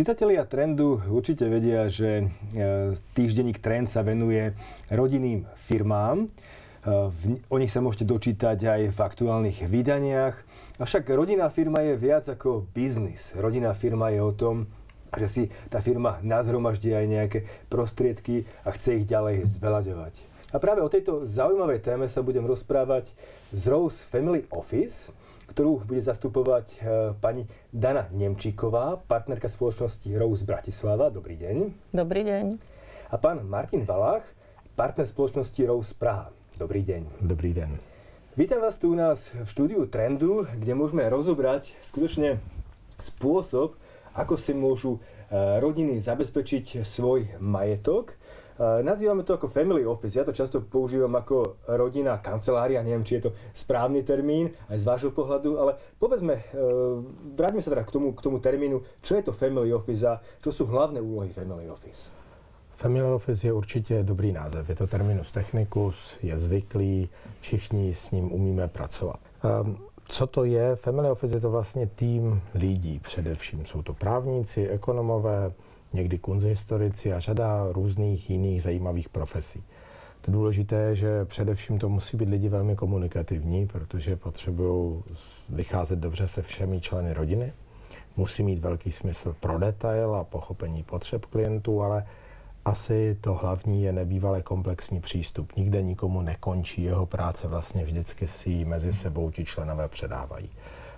Čitatelia trendu určite vedia, že e, týždenník Trend sa venuje rodinným firmám. E, o nich sa môžete dočítať aj v aktuálnych vydaniach. Avšak rodinná firma je viac ako biznis. Rodinná firma je o tom, že si tá firma nazhromaždí aj nejaké prostriedky a chce ich ďalej zvelaďovať. A práve o tejto zaujímavej téme sa budem rozprávať z Rose Family Office, ktorú bude zastupovať e, pani Dana Nemčíková, partnerka spoločnosti Rose Bratislava. Dobrý deň. Dobrý deň. A pán Martin Valách, partner spoločnosti Rose Praha. Dobrý deň. Dobrý deň. Vítam vás tu u nás v štúdiu Trendu, kde môžeme rozobrať skutočne spôsob, ako si môžu e, rodiny zabezpečiť svoj majetok Eh, nazývame to ako family office. Ja to často používam ako rodina kancelária, neviem, či je to správny termín aj z vášho pohľadu, ale povedzme, eh, vráťme sa teda k tomu, k tomu termínu, čo je to family office a čo sú hlavné úlohy family office. Family Office je určitě dobrý název. Je to terminus technicus, je zvyklý, všichni s ním umíme pracovat. Um, co to je? Family Office je to vlastně tým lidí především. Jsou to právníci, ekonomové, někdy kunzhistorici a řada různých jiných zajímavých profesí. To důležité je, že především to musí být lidi velmi komunikativní, protože potřebují vycházet dobře se všemi členy rodiny. Musí mít velký smysl pro detail a pochopení potřeb klientů, ale asi to hlavní je nebývalé komplexní přístup. Nikde nikomu nekončí jeho práce, vlastně vždycky si ji mezi sebou ti členové předávají.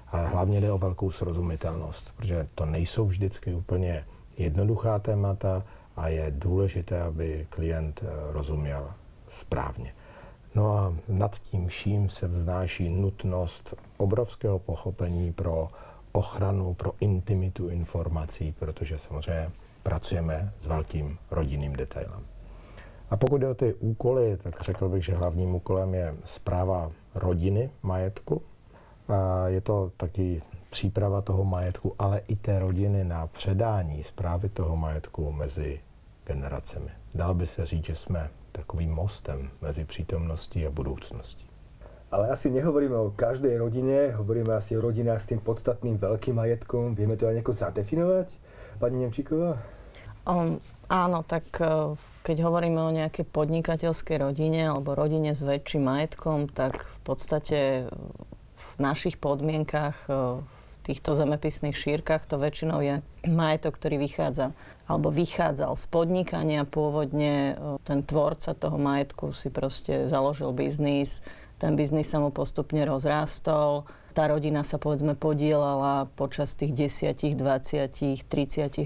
Ale hlavně jde o velkou srozumitelnost, protože to nejsou vždycky úplně jednoduchá témata a je důležité, aby klient eh, rozuměl správně. No a nad tím vším se vznáší nutnost obrovského pochopení pro ochranu, pro intimitu informací, protože samozřejmě pracujeme s velkým rodinným detailem. A pokud jde o ty úkoly, tak řekl bych, že hlavním úkolem je zpráva rodiny majetku. A je to taky příprava toho majetku, ale i té rodiny na předání zprávy toho majetku mezi generacemi. Dalo by se říct, že jsme takovým mostem mezi přítomností a budoucností. Ale asi nehovoríme o každej rodine, hovoríme asi o rodinách s tým podstatným veľkým majetkom. Vieme to aj nejako zadefinovať, pani Nemčíková? Um, áno, tak e, keď hovoríme o nejakej podnikateľskej rodine alebo rodine s väčším majetkom, tak v podstate v našich podmienkach e, týchto zemepisných šírkach to väčšinou je majetok, ktorý vychádza alebo vychádzal z podnikania pôvodne. Ten tvorca toho majetku si proste založil biznis, ten biznis sa mu postupne rozrástol, tá rodina sa povedzme podielala počas tých 10, 20, 30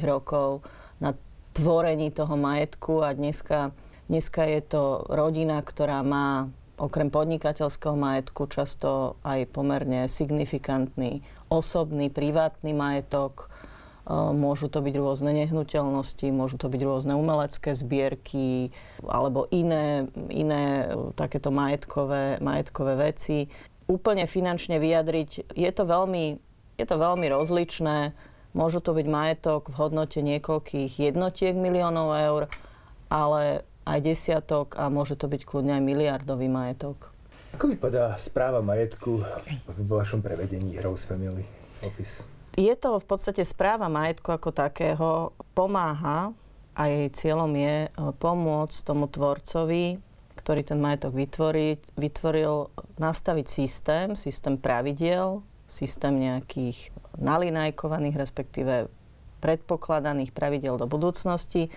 rokov na tvorení toho majetku a dneska, dneska je to rodina, ktorá má okrem podnikateľského majetku často aj pomerne signifikantný osobný, privátny majetok. E, môžu to byť rôzne nehnuteľnosti, môžu to byť rôzne umelecké zbierky alebo iné, iné e, takéto majetkové, majetkové veci. Úplne finančne vyjadriť, je to veľmi, je to veľmi rozličné. Môžu to byť majetok v hodnote niekoľkých jednotiek miliónov eur, ale aj desiatok a môže to byť kľudne aj miliardový majetok. Ako vypadá správa majetku v vašom prevedení Rose Family Office? Je to v podstate správa majetku ako takého. Pomáha a jej cieľom je e, pomôcť tomu tvorcovi, ktorý ten majetok vytvorí, vytvoril, nastaviť systém, systém pravidiel, systém nejakých nalinajkovaných, respektíve predpokladaných pravidel do budúcnosti,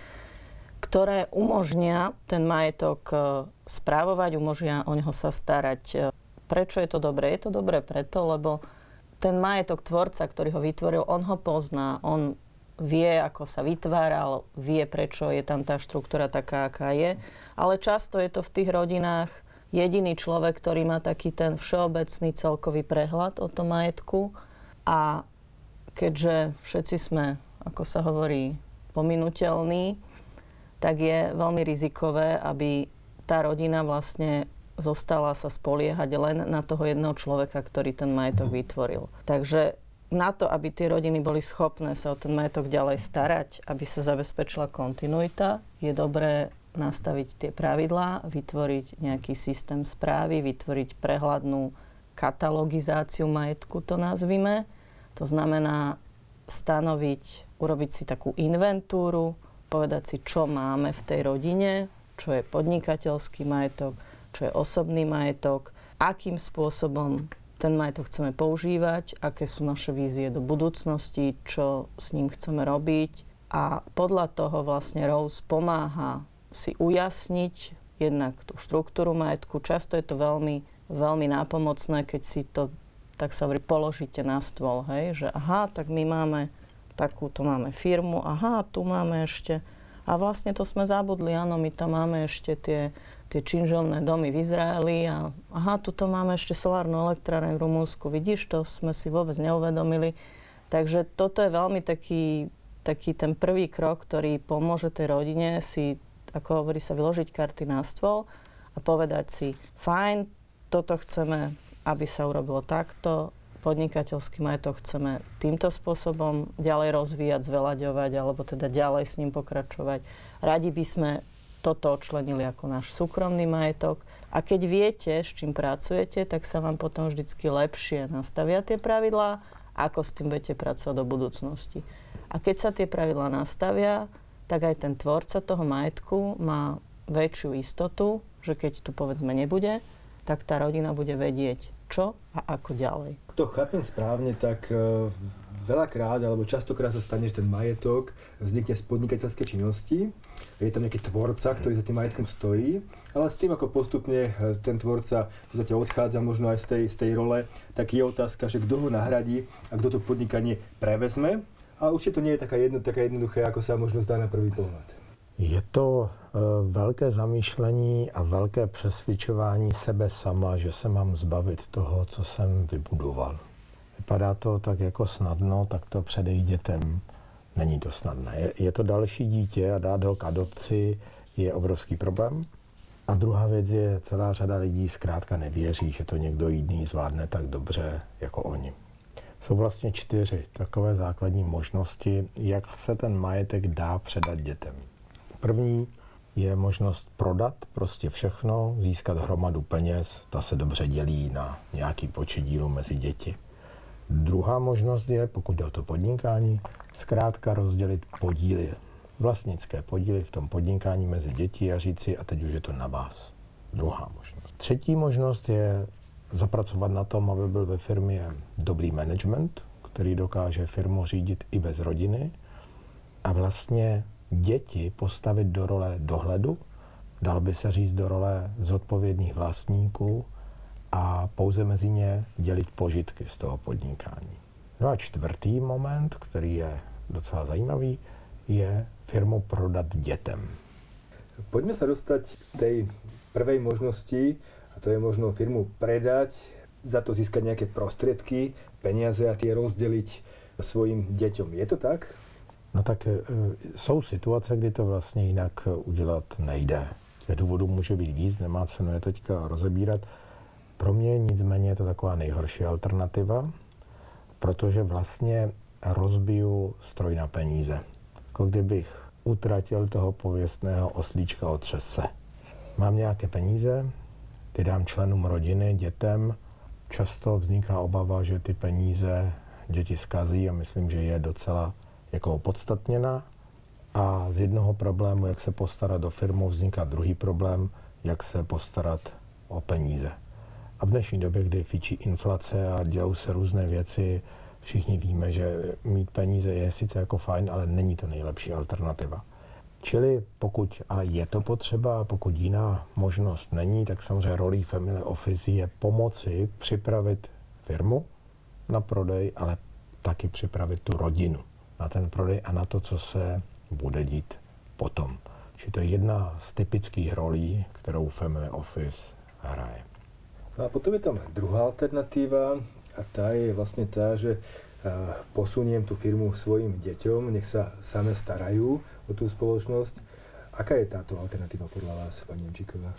ktoré umožnia ten majetok e, správovať, umožnia o neho sa starať. E, prečo je to dobré? Je to dobré preto, lebo ten majetok tvorca, ktorý ho vytvoril, on ho pozná, on vie, ako sa vytváral, vie, prečo je tam tá štruktúra taká, aká je. Ale často je to v tých rodinách jediný človek, ktorý má taký ten všeobecný celkový prehľad o tom majetku. A keďže všetci sme, ako sa hovorí, pominutelní, tak je veľmi rizikové, aby tá rodina vlastne zostala sa spoliehať len na toho jedného človeka, ktorý ten majetok vytvoril. Takže na to, aby tie rodiny boli schopné sa o ten majetok ďalej starať, aby sa zabezpečila kontinuita, je dobré nastaviť tie pravidlá, vytvoriť nejaký systém správy, vytvoriť prehľadnú katalogizáciu majetku, to nazvime. To znamená stanoviť urobiť si takú inventúru, povedať si, čo máme v tej rodine, čo je podnikateľský majetok, čo je osobný majetok, akým spôsobom ten majetok chceme používať, aké sú naše vízie do budúcnosti, čo s ním chceme robiť. A podľa toho vlastne Rose pomáha si ujasniť jednak tú štruktúru majetku. Často je to veľmi, veľmi nápomocné, keď si to, tak sa hovorí, položíte na stôl, hej, že aha, tak my máme takúto máme firmu, aha, tu máme ešte, a vlastne to sme zabudli, áno, my tam máme ešte tie tie činžovné domy v Izraeli a aha, tuto máme ešte solárnu elektráreň v Rumúnsku. Vidíš, to sme si vôbec neuvedomili. Takže toto je veľmi taký, taký ten prvý krok, ktorý pomôže tej rodine si, ako hovorí sa, vyložiť karty na stôl a povedať si, fajn, toto chceme, aby sa urobilo takto, podnikateľský majetok chceme týmto spôsobom ďalej rozvíjať, zvelaďovať, alebo teda ďalej s ním pokračovať. Radi by sme toto odčlenili ako náš súkromný majetok. A keď viete, s čím pracujete, tak sa vám potom vždycky lepšie nastavia tie pravidlá, ako s tým budete pracovať do budúcnosti. A keď sa tie pravidlá nastavia, tak aj ten tvorca toho majetku má väčšiu istotu, že keď tu povedzme nebude, tak tá rodina bude vedieť, čo a ako ďalej. To chápem správne, tak uh, veľakrát alebo častokrát sa stane, že ten majetok vznikne z podnikateľskej činnosti je tam nejaký tvorca, ktorý za tým majetkom stojí, ale s tým, ako postupne e, ten tvorca podstate odchádza možno aj z tej, z tej role, tak je otázka, že kto ho nahradí a kto to podnikanie prevezme. A určite to nie je taká, jedno, taká jednoduché, ako sa možno zdá na prvý pohľad. Je to e, velké zamýšlení a velké přesvědčování sebe sama, že se mám zbavit toho, co jsem vybudoval. Vypadá to tak jako snadno, tak to předej dětem. Není to snadné. Je, je to další dítě a dát ho k adopci je obrovský problém. A druhá věc je, celá řada lidí zkrátka nevěří, že to někdo jiný zvládne tak dobře jako oni. Jsou vlastně čtyři takové základní možnosti, jak se ten majetek dá předat dětem. První je možnost prodat prostě všechno, získat hromadu peněz, ta se dobře dělí na nějaký počet dílů mezi děti. Druhá možnost je, pokud jde o to podnikání, zkrátka rozdělit podíly, vlastnické podíly v tom podnikání mezi děti a říci, a teď už je to na vás. Druhá možnost. Třetí možnost je zapracovat na tom, aby byl ve firmě dobrý management, který dokáže firmu řídit i bez rodiny a vlastně děti postavit do role dohledu, dal by se říct do role zodpovědných vlastníků a pouze mezi ně dělit požitky z toho podnikání. No a čtvrtý moment, který je docela zajímavý, je firmu prodat dětem. Poďme sa dostať k tej prvej možnosti, a to je možno firmu predať, za to získať nejaké prostriedky, peniaze a tie rozdeliť svojim deťom. Je to tak? No tak e, jsou situace, kdy to vlastně jinak udělat nejde. Těch důvodů může být víc, nemá cenu je teďka rozebírat. Pro mě nicméně je to taková nejhorší alternativa, protože vlastně rozbiju stroj na peníze. Jako kdybych utratil toho pověstného oslíčka od třese. Mám nějaké peníze, ty dám členům rodiny, dětem. Často vzniká obava, že ty peníze děti zkazí a myslím, že je docela jako opodstatněná. A z jednoho problému, jak se postarat o firmu, vzniká druhý problém, jak se postarat o peníze. A v dnešní době, kdy fičí inflace a dějou se různé věci, všichni víme, že mít peníze je sice jako fajn, ale není to nejlepší alternativa. Čili pokud ale je to potřeba pokud jiná možnost není, tak samozřejmě rolí Family Office je pomoci připravit firmu na prodej, ale taky připravit tu rodinu na ten prodej a na to, co se bude dít potom. Čili to je jedna z typických rolí, kterou Family Office hraje. No a potom je tam druhá alternatíva a tá je vlastne tá, že posuniem tú firmu svojim deťom, nech sa same starajú o tú spoločnosť. Aká je táto alternatíva podľa vás, pani Nemčíková?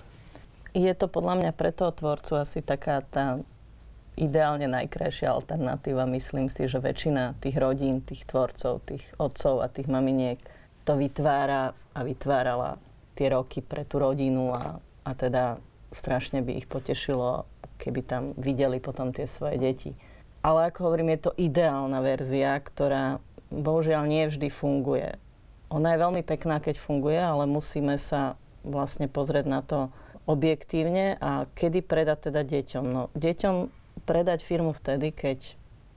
Je to podľa mňa pre toho tvorcu asi taká tá ideálne najkrajšia alternatíva. Myslím si, že väčšina tých rodín, tých tvorcov, tých otcov a tých maminiek to vytvára a vytvárala tie roky pre tú rodinu a, a teda strašne by ich potešilo, keby tam videli potom tie svoje deti. Ale ako hovorím, je to ideálna verzia, ktorá bohužiaľ nie vždy funguje. Ona je veľmi pekná, keď funguje, ale musíme sa vlastne pozrieť na to objektívne a kedy predať teda deťom. No, deťom predať firmu vtedy, keď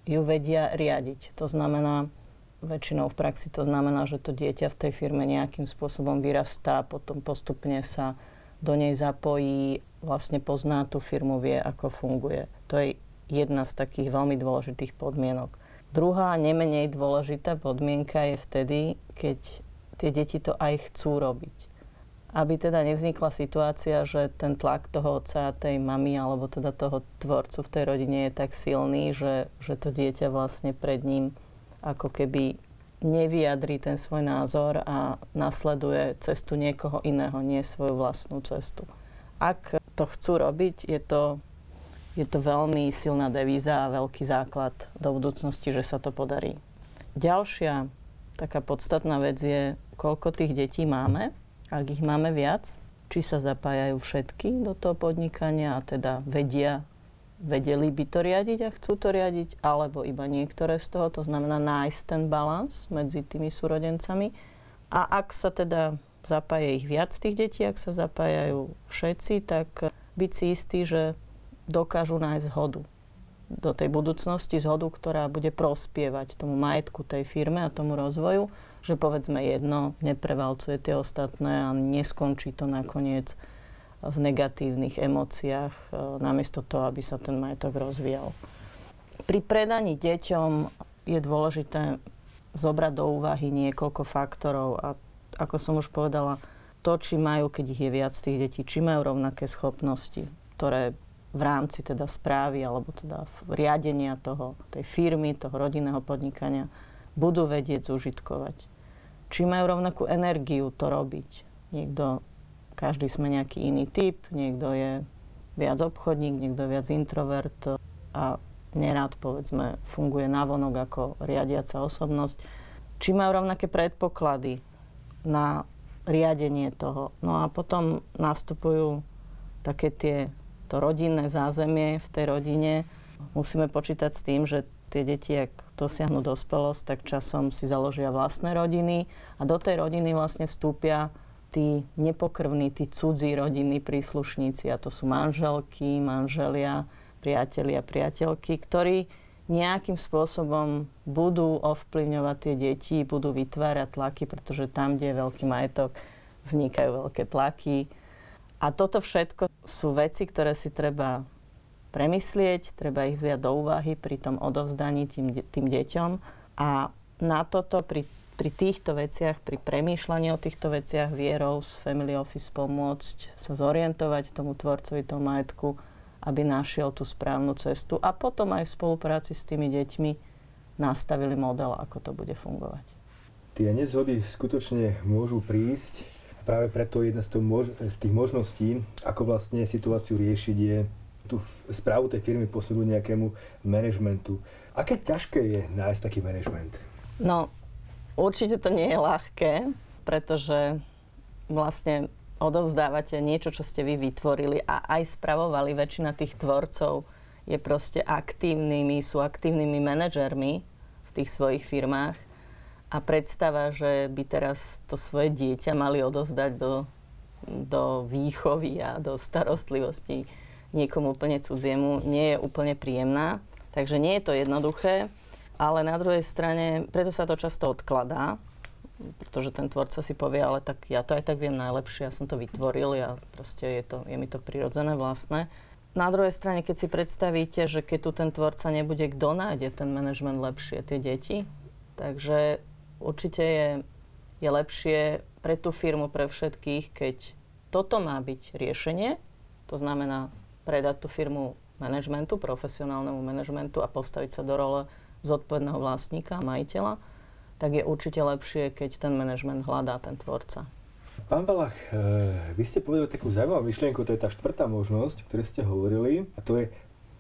ju vedia riadiť. To znamená, väčšinou v praxi to znamená, že to dieťa v tej firme nejakým spôsobom vyrastá, potom postupne sa do nej zapojí, vlastne pozná tú firmu, vie, ako funguje. To je jedna z takých veľmi dôležitých podmienok. Druhá, nemenej dôležitá podmienka je vtedy, keď tie deti to aj chcú robiť. Aby teda nevznikla situácia, že ten tlak toho otca a tej mamy alebo teda toho tvorcu v tej rodine je tak silný, že, že to dieťa vlastne pred ním ako keby nevyjadrí ten svoj názor a nasleduje cestu niekoho iného, nie svoju vlastnú cestu. Ak to chcú robiť, je to je to veľmi silná devíza a veľký základ do budúcnosti, že sa to podarí. Ďalšia taká podstatná vec je, koľko tých detí máme, ak ich máme viac, či sa zapájajú všetky do toho podnikania a teda vedia, vedeli by to riadiť a chcú to riadiť, alebo iba niektoré z toho, to znamená nájsť ten balans medzi tými súrodencami. A ak sa teda zapája ich viac tých detí, ak sa zapájajú všetci, tak byť si istý, že dokážu nájsť zhodu. Do tej budúcnosti, zhodu, ktorá bude prospievať tomu majetku tej firme a tomu rozvoju, že povedzme jedno neprevalcuje tie ostatné a neskončí to nakoniec v negatívnych emóciách, e, namiesto toho, aby sa ten majetok rozvíjal. Pri predaní deťom je dôležité zobrať do úvahy niekoľko faktorov a ako som už povedala, to, či majú, keď ich je viac tých detí, či majú rovnaké schopnosti, ktoré v rámci teda správy alebo teda riadenia toho, tej firmy, toho rodinného podnikania budú vedieť zužitkovať. Či majú rovnakú energiu to robiť. Niekto, každý sme nejaký iný typ, niekto je viac obchodník, niekto viac introvert a nerád povedzme funguje navonok ako riadiaca osobnosť. Či majú rovnaké predpoklady na riadenie toho. No a potom nastupujú také tie to rodinné zázemie v tej rodine. Musíme počítať s tým, že tie deti, ak dosiahnu dospelosť, tak časom si založia vlastné rodiny a do tej rodiny vlastne vstúpia tí nepokrvní, tí cudzí rodinní príslušníci a to sú manželky, manželia, priatelia, priateľky, ktorí nejakým spôsobom budú ovplyvňovať tie deti, budú vytvárať tlaky, pretože tam, kde je veľký majetok, vznikajú veľké tlaky. A toto všetko sú veci, ktoré si treba premyslieť, treba ich vziať do úvahy pri tom odovzdaní tým, tým deťom. A na toto pri, pri týchto veciach, pri premýšľaní o týchto veciach vierou z Family Office pomôcť sa zorientovať tomu tvorcovi toho majetku, aby našiel tú správnu cestu a potom aj v spolupráci s tými deťmi nastavili model, ako to bude fungovať. Tie nezhody skutočne môžu prísť práve preto jedna z, mož- z tých možností, ako vlastne situáciu riešiť, je tú správu tej firmy posunúť nejakému manažmentu. Aké ťažké je nájsť taký manažment? No, určite to nie je ľahké, pretože vlastne odovzdávate niečo, čo ste vy vytvorili a aj spravovali. Väčšina tých tvorcov je proste aktívnymi, sú aktívnymi manažermi v tých svojich firmách a predstava, že by teraz to svoje dieťa mali odozdať do, do výchovy a do starostlivosti niekomu úplne cudziemu, nie je úplne príjemná. Takže nie je to jednoduché, ale na druhej strane, preto sa to často odkladá, pretože ten tvorca si povie, ale tak ja to aj tak viem najlepšie, ja som to vytvoril, ja proste je, to, je mi to prirodzené, vlastné. Na druhej strane, keď si predstavíte, že keď tu ten tvorca nebude, kto nájde ten manažment lepšie? Tie deti? Takže určite je, je lepšie pre tú firmu, pre všetkých, keď toto má byť riešenie, to znamená predať tú firmu manažmentu, profesionálnemu manažmentu a postaviť sa do role zodpovedného vlastníka, majiteľa, tak je určite lepšie, keď ten manažment hľadá ten tvorca. Pán Valach, eh, vy ste povedali takú zaujímavú myšlienku, to je tá štvrtá možnosť, o ktorej ste hovorili, a to je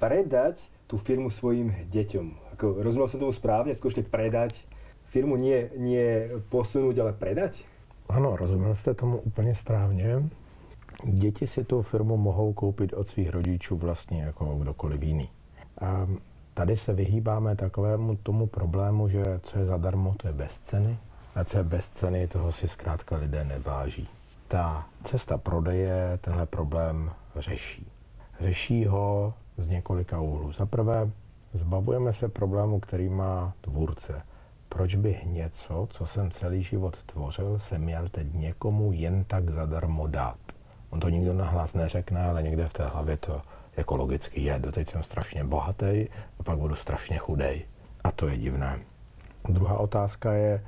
predať tú firmu svojim deťom. Ako, rozumel som tomu správne, skutočne predať firmu nie, nie posunúť, ale predať? Ano, rozuměl jste tomu úplně správně. Děti si tu firmu mohou koupit od svých rodičů vlastně jako kdokoliv jiný. A tady se vyhýbáme takovému tomu problému, že co je zadarmo, to je bez ceny. A co je bez ceny, toho si zkrátka lidé neváží. Ta cesta prodeje tenhle problém řeší. Řeší ho z několika úhlů. Za prvé, zbavujeme se problému, který má tvůrce. Proč bych něco, co jsem celý život tvořil, se měl teď někomu jen tak zadarmo dát? On to nikdo nahlas neřekne, ale někde v té hlavě to jako logicky je. Doteď jsem strašně bohatý a pak budu strašně chudej. A to je divné. Druhá otázka je,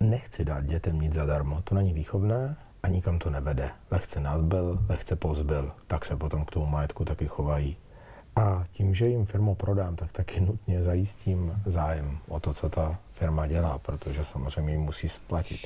nechci dát dětem nic zadarmo. To není výchovné a nikam to nevede. Lehce nadbyl, lehce pozbyl. Tak se potom k tomu majetku taky chovají. A tím, že jim firmu prodám, tak taky nutně zajistím zájem o to, co ta firma dělá, protože samozřejmě jim musí splatit.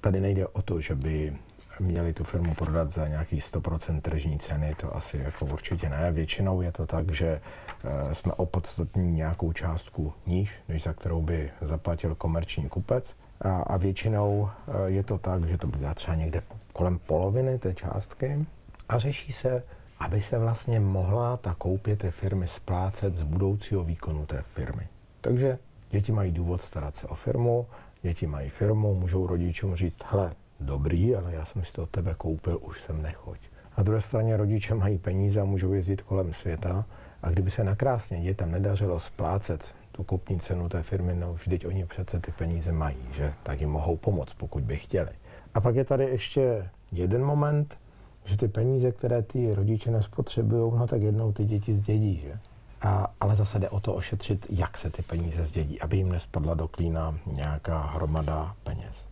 Tady nejde o to, že by měli tu firmu prodat za nějaký 100% tržní ceny, to asi jako určitě ne. Většinou je to tak, že eh, jsme opodstatní nějakou částku níž, než za kterou by zaplatil komerční kupec. A, a většinou eh, je to tak, že to bude třeba někde kolem poloviny té částky a řeší se, aby se vlastně mohla ta koupě té firmy splácet z budoucího výkonu té firmy. Takže děti mají důvod starat se o firmu, děti mají firmu, můžou rodičům říct, hele, dobrý, ale já jsem si to od tebe koupil, už jsem nechoď. Na druhé straně rodiče mají peníze a můžou jezdit kolem světa a kdyby se nakrásně dětem nedařilo splácet tu kupní cenu té firmy, no vždyť oni přece ty peníze mají, že tak jim mohou pomoct, pokud by chtěli. A pak je tady ještě jeden moment, že ty peníze, které ty rodiče nespotřebují, no tak jednou ty děti zdědí, že? A, ale zase jde o to ošetřit, jak se ty peníze zdědí, aby jim nespadla do klína nějaká hromada peněz.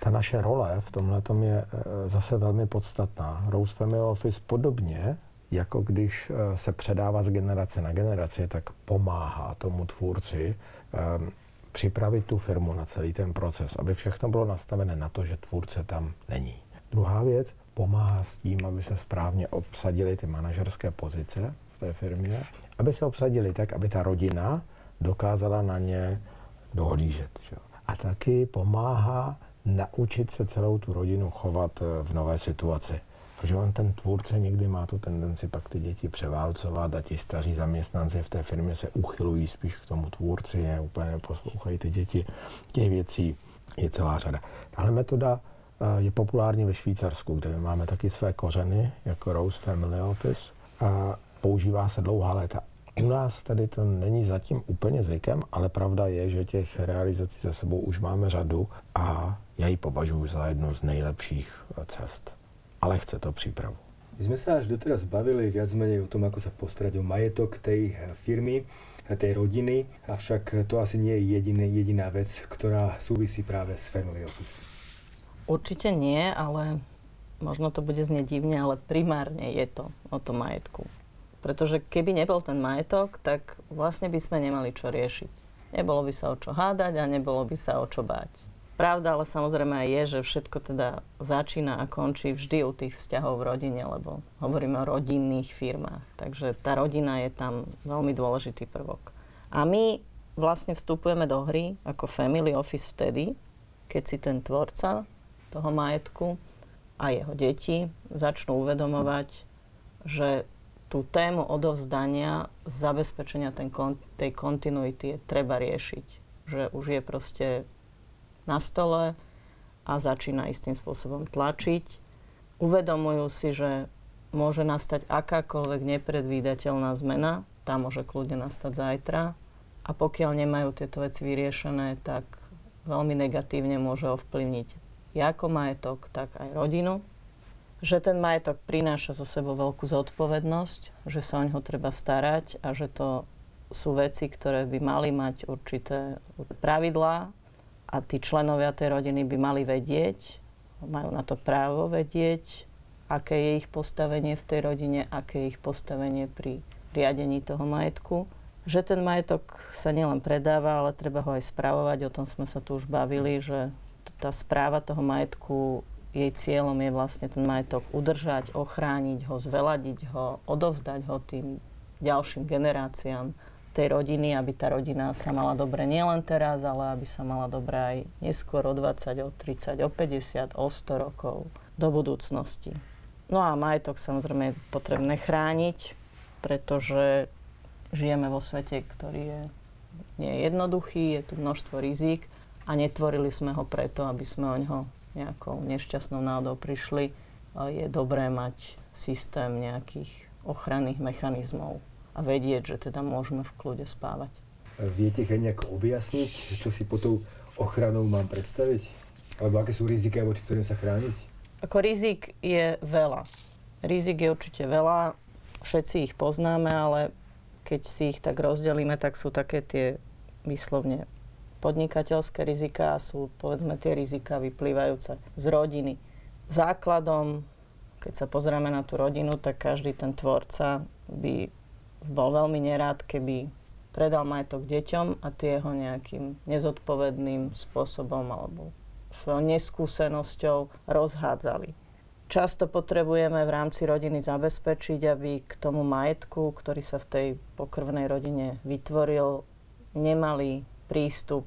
Ta naše role v tomhle je e, zase velmi podstatná. Rose Family Office podobně, jako když e, se předává z generace na generaci, tak pomáhá tomu tvůrci e, připravit tu firmu na celý ten proces, aby všechno bylo nastavené na to, že tvůrce tam není. Druhá věc, pomáhá s tím, aby se správně obsadily ty manažerské pozice v té firmě, aby se obsadili tak, aby ta rodina dokázala na ně dohlížet. Že? A taky pomáhá naučit se celou tu rodinu chovat eh, v nové situaci. Protože on ten tvůrce někdy má tu tendenci pak ty děti převálcovat a ti staří zaměstnanci v té firmě se uchylují spíš k tomu tvůrci, je úplně neposlouchají ty děti. Těch věcí je celá řada. Ale metoda eh, je populární ve Švýcarsku, kde máme taky své kořeny, jako Rose Family Office. A používá se dlouhá léta. U nás tady to není zatím úplně zvykem, ale pravda je, že těch realizací za sebou už máme řadu a já ji považuji za jednu z nejlepších cest. Ale chce to přípravu. My sme sa až doteraz bavili viac menej o tom, ako sa postarať o majetok tej firmy, tej rodiny, avšak to asi nie je jediné, jediná vec, ktorá súvisí práve s Family Office. Určite nie, ale možno to bude znieť divne, ale primárne je to o tom majetku. Pretože keby nebol ten majetok, tak vlastne by sme nemali čo riešiť. Nebolo by sa o čo hádať a nebolo by sa o čo báť. Pravda ale samozrejme aj je, že všetko teda začína a končí vždy u tých vzťahov v rodine, lebo hovoríme o rodinných firmách. Takže tá rodina je tam veľmi dôležitý prvok. A my vlastne vstupujeme do hry ako family office vtedy, keď si ten tvorca toho majetku a jeho deti začnú uvedomovať, že tú tému odovzdania, zabezpečenia ten, tej kontinuity je treba riešiť. Že už je proste na stole a začína istým spôsobom tlačiť. Uvedomujú si, že môže nastať akákoľvek nepredvídateľná zmena, tá môže kľudne nastať zajtra. A pokiaľ nemajú tieto veci vyriešené, tak veľmi negatívne môže ovplyvniť ako majetok, tak aj rodinu. Že ten majetok prináša zo sebou veľkú zodpovednosť, že sa o neho treba starať a že to sú veci, ktoré by mali mať určité pravidlá a tí členovia tej rodiny by mali vedieť, majú na to právo vedieť, aké je ich postavenie v tej rodine, aké je ich postavenie pri riadení toho majetku. Že ten majetok sa nielen predáva, ale treba ho aj spravovať. O tom sme sa tu už bavili, že tá správa toho majetku, jej cieľom je vlastne ten majetok udržať, ochrániť ho, zveladiť ho, odovzdať ho tým ďalším generáciám tej rodiny, aby tá rodina sa mala dobre nielen teraz, ale aby sa mala dobre aj neskôr o 20, o 30, o 50, o 100 rokov do budúcnosti. No a majetok samozrejme je potrebné chrániť, pretože žijeme vo svete, ktorý je nie je jednoduchý, je tu množstvo rizík a netvorili sme ho preto, aby sme o ňo nejakou nešťastnou náhodou prišli. Je dobré mať systém nejakých ochranných mechanizmov a vedieť, že teda môžeme v kľude spávať. Viete aj nejako objasniť, čo si po tou ochranou mám predstaviť? Alebo aké sú rizika, voči ktorým sa chrániť? Ako rizik je veľa. Rizik je určite veľa, všetci ich poznáme, ale keď si ich tak rozdelíme, tak sú také tie vyslovne podnikateľské rizika a sú povedzme tie rizika vyplývajúce z rodiny. Základom, keď sa pozrieme na tú rodinu, tak každý ten tvorca by bol veľmi nerád, keby predal majetok deťom a tie ho nejakým nezodpovedným spôsobom alebo svojou neskúsenosťou rozhádzali. Často potrebujeme v rámci rodiny zabezpečiť, aby k tomu majetku, ktorý sa v tej pokrvnej rodine vytvoril, nemali prístup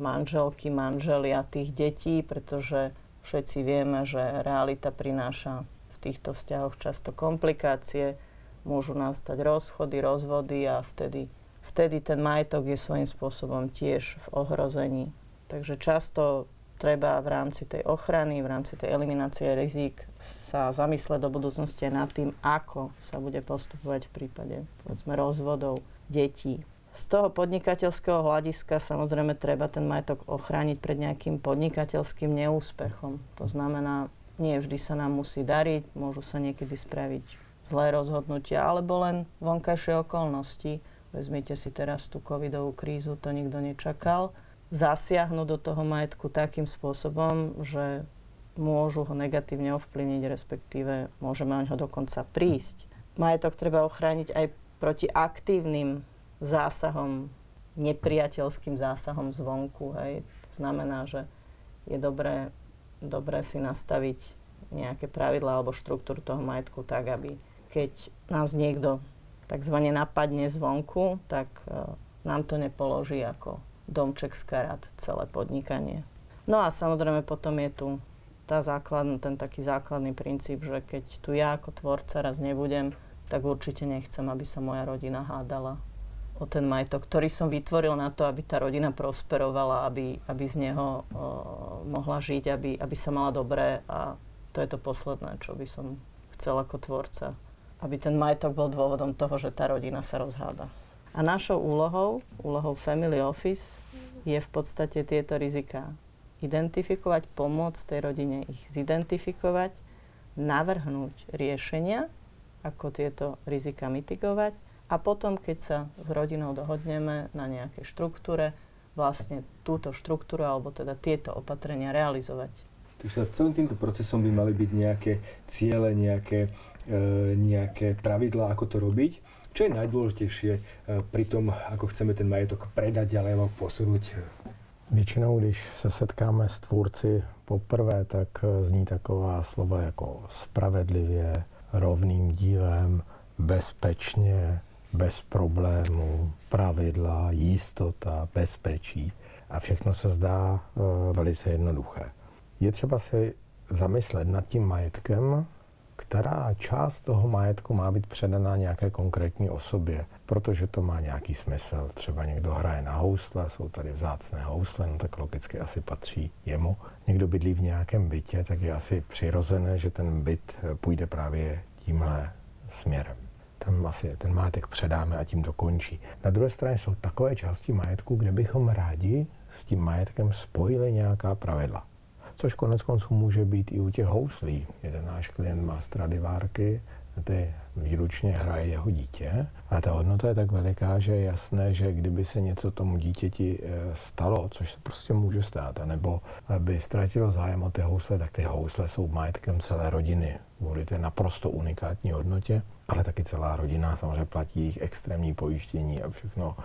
manželky, manželia tých detí, pretože všetci vieme, že realita prináša v týchto vzťahoch často komplikácie, môžu nastať rozchody, rozvody a vtedy, vtedy ten majetok je svojím spôsobom tiež v ohrození. Takže často treba v rámci tej ochrany, v rámci tej eliminácie rizík sa zamysleť do budúcnosti nad tým, ako sa bude postupovať v prípade povedzme rozvodov detí, z toho podnikateľského hľadiska samozrejme treba ten majetok ochrániť pred nejakým podnikateľským neúspechom. To znamená, nie vždy sa nám musí dariť, môžu sa niekedy spraviť zlé rozhodnutia, alebo len vonkajšie okolnosti. Vezmite si teraz tú covidovú krízu, to nikto nečakal. Zasiahnu do toho majetku takým spôsobom, že môžu ho negatívne ovplyvniť, respektíve môžeme o ňo dokonca prísť. Majetok treba ochrániť aj proti aktívnym zásahom, nepriateľským zásahom zvonku. Hej. To znamená, že je dobré, dobré si nastaviť nejaké pravidlá alebo štruktúru toho majetku tak, aby keď nás niekto tzv. napadne zvonku, tak uh, nám to nepoloží ako domček z karát celé podnikanie. No a samozrejme potom je tu tá základn, ten taký základný princíp, že keď tu ja ako tvorca raz nebudem, tak určite nechcem, aby sa moja rodina hádala o ten majetok, ktorý som vytvoril na to, aby tá rodina prosperovala, aby, aby z neho o, mohla žiť, aby, aby sa mala dobré a to je to posledné, čo by som chcel ako tvorca. Aby ten majetok bol dôvodom toho, že tá rodina sa rozháda. A našou úlohou, úlohou Family Office, je v podstate tieto rizika identifikovať, pomôcť tej rodine ich zidentifikovať, navrhnúť riešenia, ako tieto rizika mitigovať a potom, keď sa s rodinou dohodneme na nejakej štruktúre, vlastne túto štruktúru alebo teda tieto opatrenia realizovať. Takže celým týmto procesom by mali byť nejaké ciele, nejaké, e, nejaké pravidlá, ako to robiť. Čo je najdôležitejšie e, pri tom, ako chceme ten majetok predať ďalej alebo posunúť? Většinou, když se setkáme s tvůrci poprvé, tak e, zní taková slova jako spravedlivě, rovným dílem, bezpečně, bez problémů, pravidla, jistota, bezpečí a všechno se zdá velice jednoduché. Je třeba si zamyslet nad tím majetkem, která část toho majetku má být předaná nějaké konkrétní osobě, protože to má nějaký smysl. Třeba někdo hraje na housle, jsou tady vzácné housle, no tak logicky asi patří jemu. Někdo bydlí v nějakém bytě, tak je asi přirozené, že ten byt půjde právě tímhle směrem tam asi ten majetek předáme a tím to končí. Na druhé straně jsou takové části majetku, kde bychom rádi s tím majetkem spojili nějaká pravidla. Což konec konců může být i u těch houslí. Jeden náš klient má stradivárky, ty výlučně hraje jeho dítě, ale ta hodnota je tak veliká, že je jasné, že kdyby se něco tomu dítěti eh, stalo, což se prostě může stát, anebo by ztratilo zájem o ty housle, tak ty housle jsou majetkem celé rodiny kvůli té naprosto unikátní hodnotě, ale taky celá rodina samozřejmě platí jejich extrémní pojištění a všechno,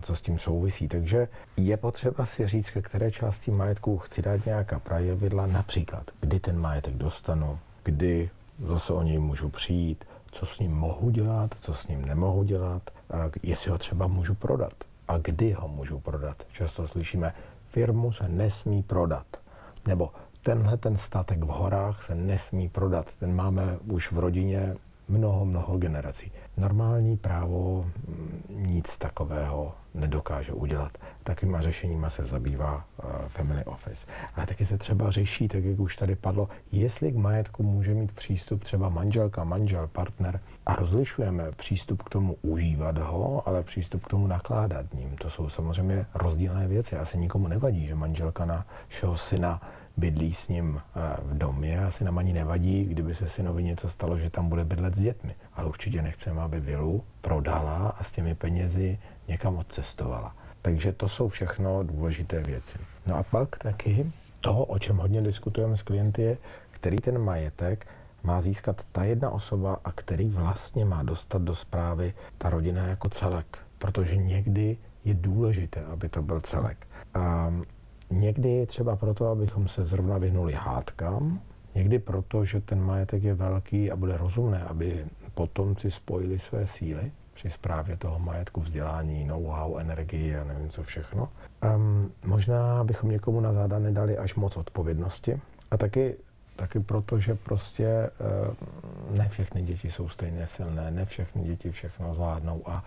co s tím souvisí. Takže je potřeba si říct, ke které části majetku chci dát nějaká pravidla, například, kdy ten majetek dostanu, kdy zase o něj můžu přijít, co s ním mohu dělat, co s ním nemohu dělat, jestli ho třeba můžu prodat a kdy ho můžu prodat. Často slyšíme, firmu se nesmí prodat. Nebo tenhle ten statek v horách se nesmí prodat. Ten máme už v rodině mnoho, mnoho generací. Normální právo nic takového nedokáže udělat. Takýma řešeníma se zabývá uh, Family Office. Ale taky se třeba řeší, tak jak už tady padlo, jestli k majetku může mít přístup třeba manželka, manžel, partner a rozlišujeme přístup k tomu užívat ho, ale přístup k tomu nakládat ním. To jsou samozřejmě rozdílné věci. Asi nikomu nevadí, že manželka na našeho syna bydlí s ním eh, v domě. Asi nám ani nevadí, kdyby se synovi něco stalo, že tam bude bydlet s dětmi. Ale určitě nechceme, aby vilu prodala a s těmi penězi někam odcestovala. Takže to jsou všechno důležité věci. No a pak taky to, o čem hodně diskutujeme s klienty, je, který ten majetek má získat ta jedna osoba a který vlastně má dostat do zprávy ta rodina jako celek. Protože někdy je důležité, aby to byl celek. A Někdy třeba proto, abychom se zrovna vyhnuli hádkám, někdy proto, že ten majetek je velký a bude rozumné, aby potomci spojili své síly při zprávě toho majetku, vzdělání, know-how, energii a nevím co všechno. Um, možná bychom někomu na záda nedali až moc odpovědnosti. A taky, taky proto, že prostě uh, ne všechny děti jsou stejně silné, ne všechny děti všechno zvládnou a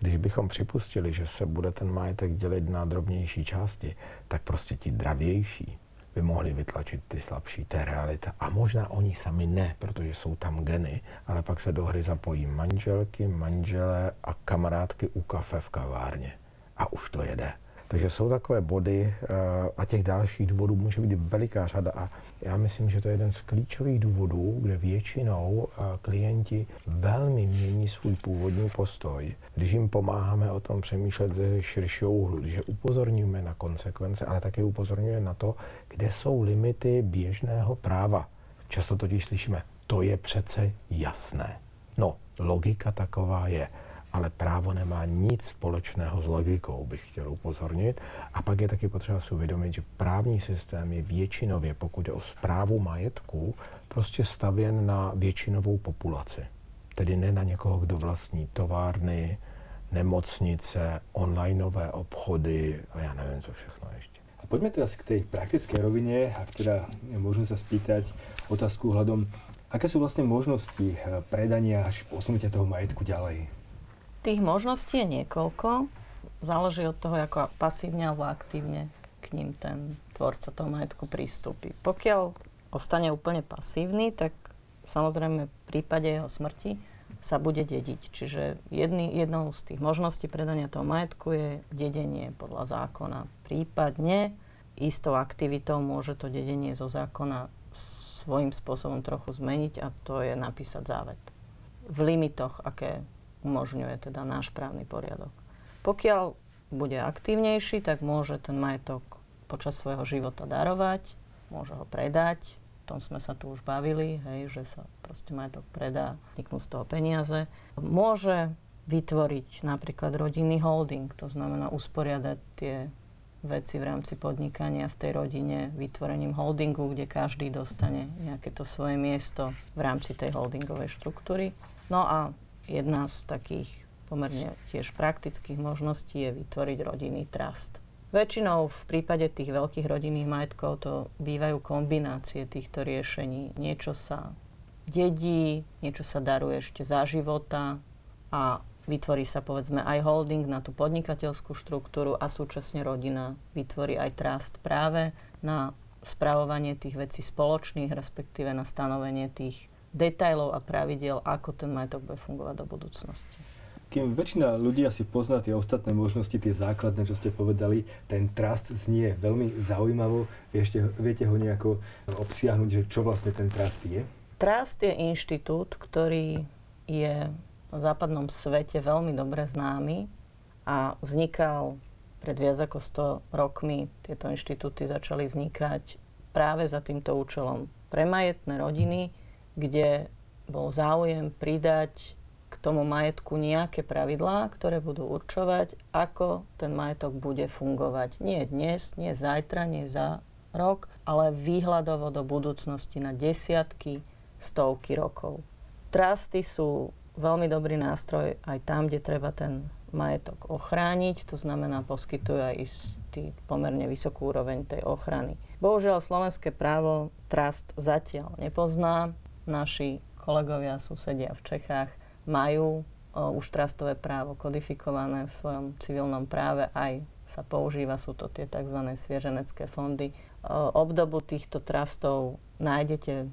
když bychom připustili, že se bude ten majetek dělit na drobnější části, tak prostě ti dravější by mohli vytlačit ty slabší, je realita. A možná oni sami ne, protože jsou tam geny, ale pak se do hry zapojí manželky, manžele a kamarádky u kafe v kavárně. A už to jede. Takže jsou takové body eh, a těch dalších důvodů může být veliká řada a já myslím, že to je jeden z klíčových důvodů, kde většinou eh, klienti velmi mění svůj původní postoj, když jim pomáháme o tom přemýšlet ze širšího úhlu, když je upozorňujeme na konsekvence, ale také upozorňujeme na to, kde jsou limity běžného práva. Často totiž slyšíme, to je přece jasné. No, logika taková je ale právo nemá nic společného s logikou, bych chtěl upozornit. A pak je taky potřeba si uvědomit, že právní systém je většinově, pokud je o zprávu majetku, prostě stavěn na většinovou populaci. Tedy ne na někoho, kdo vlastní továrny, nemocnice, onlineové obchody a já nevím, co všechno ještě. A poďme teraz k tej praktickej rovine, ak teda môžem sa spýtať otázku hľadom, aké sú vlastne možnosti predania až posunutia toho majetku ďalej? Tých možností je niekoľko. Záleží od toho, ako pasívne alebo aktívne k ním ten tvorca toho majetku prístupí. Pokiaľ ostane úplne pasívny, tak samozrejme v prípade jeho smrti sa bude dediť. Čiže jedný, jednou z tých možností predania toho majetku je dedenie podľa zákona. Prípadne istou aktivitou môže to dedenie zo zákona svojím spôsobom trochu zmeniť a to je napísať závet. V limitoch, aké umožňuje teda náš právny poriadok. Pokiaľ bude aktívnejší, tak môže ten majetok počas svojho života darovať, môže ho predať, o tom sme sa tu už bavili, hej, že sa proste majetok predá, vzniknú z toho peniaze. Môže vytvoriť napríklad rodinný holding, to znamená usporiadať tie veci v rámci podnikania v tej rodine vytvorením holdingu, kde každý dostane nejaké to svoje miesto v rámci tej holdingovej štruktúry. No a jedna z takých pomerne tiež praktických možností je vytvoriť rodinný trust. Väčšinou v prípade tých veľkých rodinných majetkov to bývajú kombinácie týchto riešení. Niečo sa dedí, niečo sa daruje ešte za života a vytvorí sa povedzme aj holding na tú podnikateľskú štruktúru a súčasne rodina vytvorí aj trust práve na spravovanie tých vecí spoločných, respektíve na stanovenie tých detailov a pravidel, ako ten majetok bude fungovať do budúcnosti. Kým väčšina ľudí asi pozná tie ostatné možnosti, tie základné, čo ste povedali, ten trust znie veľmi zaujímavo. Viete, viete ho nejako obsiahnuť, že čo vlastne ten trust je? Trust je inštitút, ktorý je v západnom svete veľmi dobre známy a vznikal pred viac ako 100 rokmi. Tieto inštitúty začali vznikať práve za týmto účelom. Pre majetné rodiny, kde bol záujem pridať k tomu majetku nejaké pravidlá, ktoré budú určovať, ako ten majetok bude fungovať. Nie dnes, nie zajtra, nie za rok, ale výhľadovo do budúcnosti na desiatky, stovky rokov. Trusty sú veľmi dobrý nástroj aj tam, kde treba ten majetok ochrániť, to znamená poskytujú aj istý pomerne vysokú úroveň tej ochrany. Bohužiaľ slovenské právo trust zatiaľ nepozná, naši kolegovia, susedia v Čechách majú už trastové právo kodifikované v svojom civilnom práve, aj sa používa, sú to tie tzv. svieženecké fondy. Obdobu týchto trastov nájdete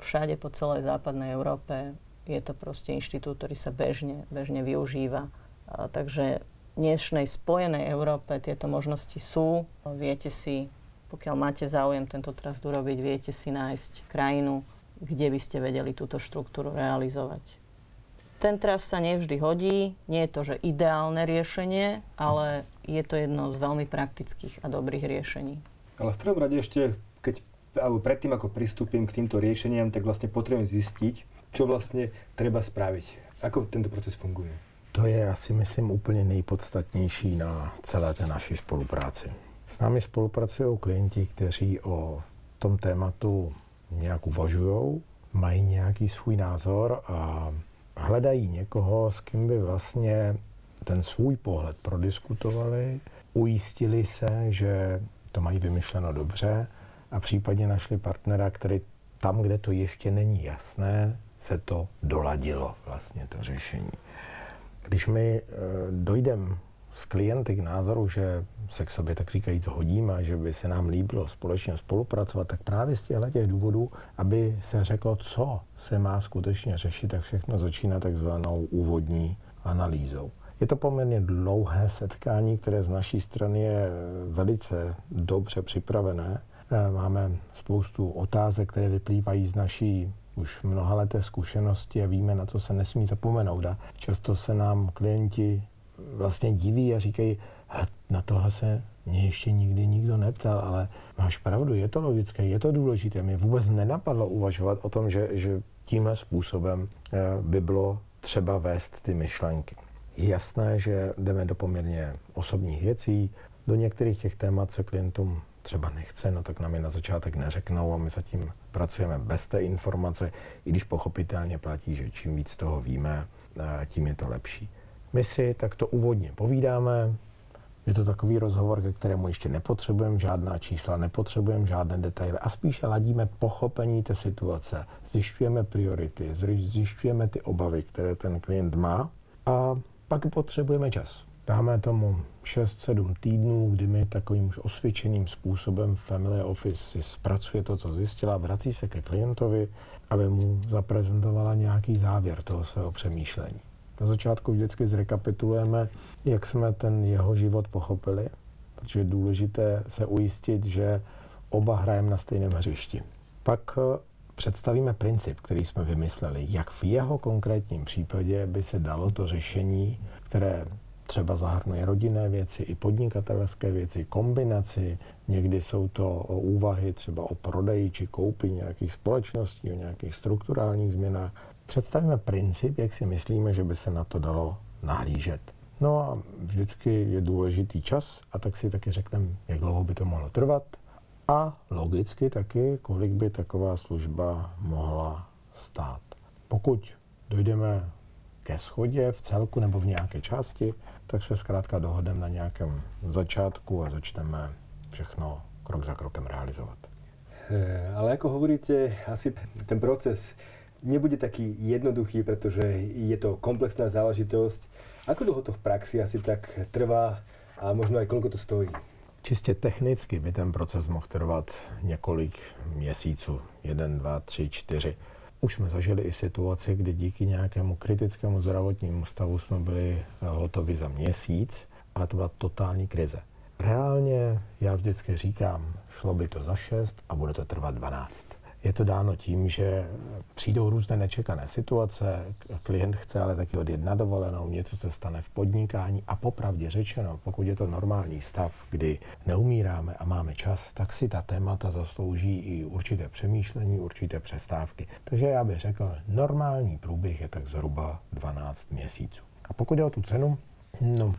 všade po celej západnej Európe. Je to proste inštitút, ktorý sa bežne, bežne využíva. Takže v dnešnej spojenej Európe tieto možnosti sú. Viete si, pokiaľ máte záujem tento trast urobiť, viete si nájsť krajinu, kde by ste vedeli túto štruktúru realizovať. Ten tras sa nevždy hodí, nie je to, že ideálne riešenie, ale je to jedno z veľmi praktických a dobrých riešení. Ale v prvom rade ešte, keď, alebo predtým, ako pristúpim k týmto riešeniam, tak vlastne potrebujem zistiť, čo vlastne treba spraviť. Ako tento proces funguje? To je asi, myslím, úplně nejpodstatnější na celé té naší spolupráci. S námi spolupracují klienti, kteří o tom tématu nějak uvažují, mají nějaký svůj názor a hledají někoho, s kým by vlastně ten svůj pohled prodiskutovali, ujistili se, že to mají vymyšleno dobře a případně našli partnera, který tam, kde to ještě není jasné, se to doladilo vlastně to řešení. Když my e, dojdeme s klienty k názoru, že se k sobě tak říkajíc hodíme že by se nám líbilo společně spolupracovat, tak právě z těchto těch důvodů, aby se řeklo, co se má skutečně řešit, tak všechno začíná takzvanou úvodní analýzou. Je to poměrně dlouhé setkání, které z naší strany je velice dobře připravené. Eh, máme spoustu otázek, které vyplývají z naší už mnohaleté zkušenosti a víme, na co se nesmí zapomenout. A často se nám klienti vlastně diví a říkají, na tohle se mě ještě nikdy nikdo neptal, ale máš pravdu, je to logické, je to důležité. Mě vůbec nenapadlo uvažovat o tom, že, že tímhle způsobem eh, by bylo třeba vést ty myšlenky. Je jasné, že jdeme do poměrně osobních věcí, do některých těch témat se klientům třeba nechce, no tak nám je na začátek neřeknou a my zatím pracujeme bez té informace, i když pochopitelně platí, že čím víc toho víme, eh, tím je to lepší. My si takto úvodně povídáme, je to takový rozhovor, ke kterému ještě nepotřebujeme žádná čísla, nepotřebujeme žádné detaily a spíše ladíme pochopení té situace, zjišťujeme priority, zjišťujeme ty obavy, které ten klient má a pak potřebujeme čas. Dáme tomu 6-7 týdnů, kdy my takovým už osvědčeným způsobem Family Office si zpracuje to, co zjistila, vrací se ke klientovi, aby mu zaprezentovala nějaký závěr toho svého přemýšlení. Na začátku vždycky zrekapitulujeme, jak jsme ten jeho život pochopili, protože je důležité se ujistit, že oba hrajeme na stejném hřišti. Pak eh, představíme princip, který jsme vymysleli, jak v jeho konkrétním případě by se dalo to řešení, které třeba zahrnuje rodinné věci i podnikatelské věci, kombinaci. Někdy jsou to úvahy třeba o prodeji či koupi nějakých společností, o nějakých strukturálních změnách. Představíme princip, jak si myslíme, že by se na to dalo nahlížet. No a vždycky je důležitý čas a tak si taky řekneme, jak dlouho by to mohlo trvat a logicky taky, kolik by taková služba mohla stát. Pokud dojdeme ke schodě v celku nebo v nějaké části, tak se zkrátka dohodneme na nějakém začátku a začneme všechno krok za krokem realizovat. Eh, ale ako hovoríte, asi ten proces nebude taký jednoduchý, pretože je to komplexná záležitosť. Ako dlho to v praxi asi tak trvá a možno aj koľko to stojí? Čistě technicky by ten proces mohl trvat několik měsíců, jeden, dva, tři, čtyři. Už jsme zažili i situaci, kdy díky nějakému kritickému zdravotnímu stavu jsme byli eh, hotovi za měsíc, ale to byla totální krize. Reálně já vždycky říkám, šlo by to za 6 a bude to trvat 12. Je to dáno tím, že přijdou různé nečekané situace, klient chce ale taky odjet na dovolenou, něco se stane v podnikání a popravdě řečeno, pokud je to normální stav, kdy neumíráme a máme čas, tak si ta témata zaslouží i určité přemýšlení, určité přestávky. Takže já bych řekl, normální průběh je tak zhruba 12 měsíců. A pokud je o tu cenu, no,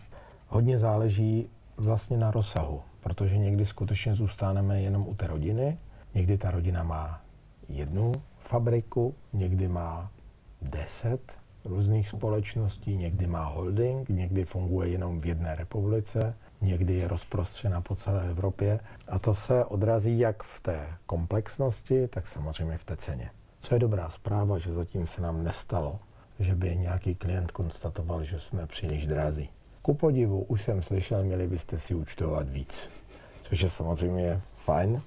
hodně záleží vlastně na rozsahu, protože někdy skutečně zůstaneme jenom u té rodiny, někdy ta rodina má jednu fabriku, někdy má deset různých společností, někdy má holding, někdy funguje jenom v jedné republice, někdy je rozprostřena po celé Evropě a to se odrazí jak v té komplexnosti, tak samozřejmě v té ceně. Co je dobrá zpráva, že zatím se nám nestalo, že by nějaký klient konstatoval, že jsme příliš drazí. Ku podivu, už jsem slyšel, měli byste si účtovat víc, což je samozřejmě fajn,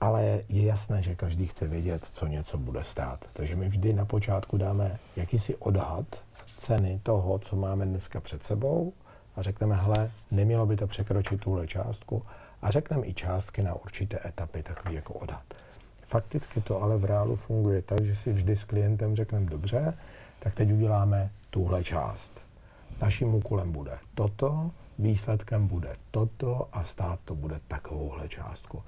ale je jasné, že každý chce vědět, co něco bude stát. Takže my vždy na počátku dáme jakýsi odhad ceny toho, co máme dneska před sebou a řekneme, hele, nemělo by to překročit tuhle částku a řekneme i částky na určité etapy, takový jako odhad. Fakticky to ale v reálu funguje tak, že si vždy s klientem řekneme, dobře, tak teď uděláme tuhle část. Naším úkolem bude toto, výsledkem bude toto a stát to bude takovouhle částku.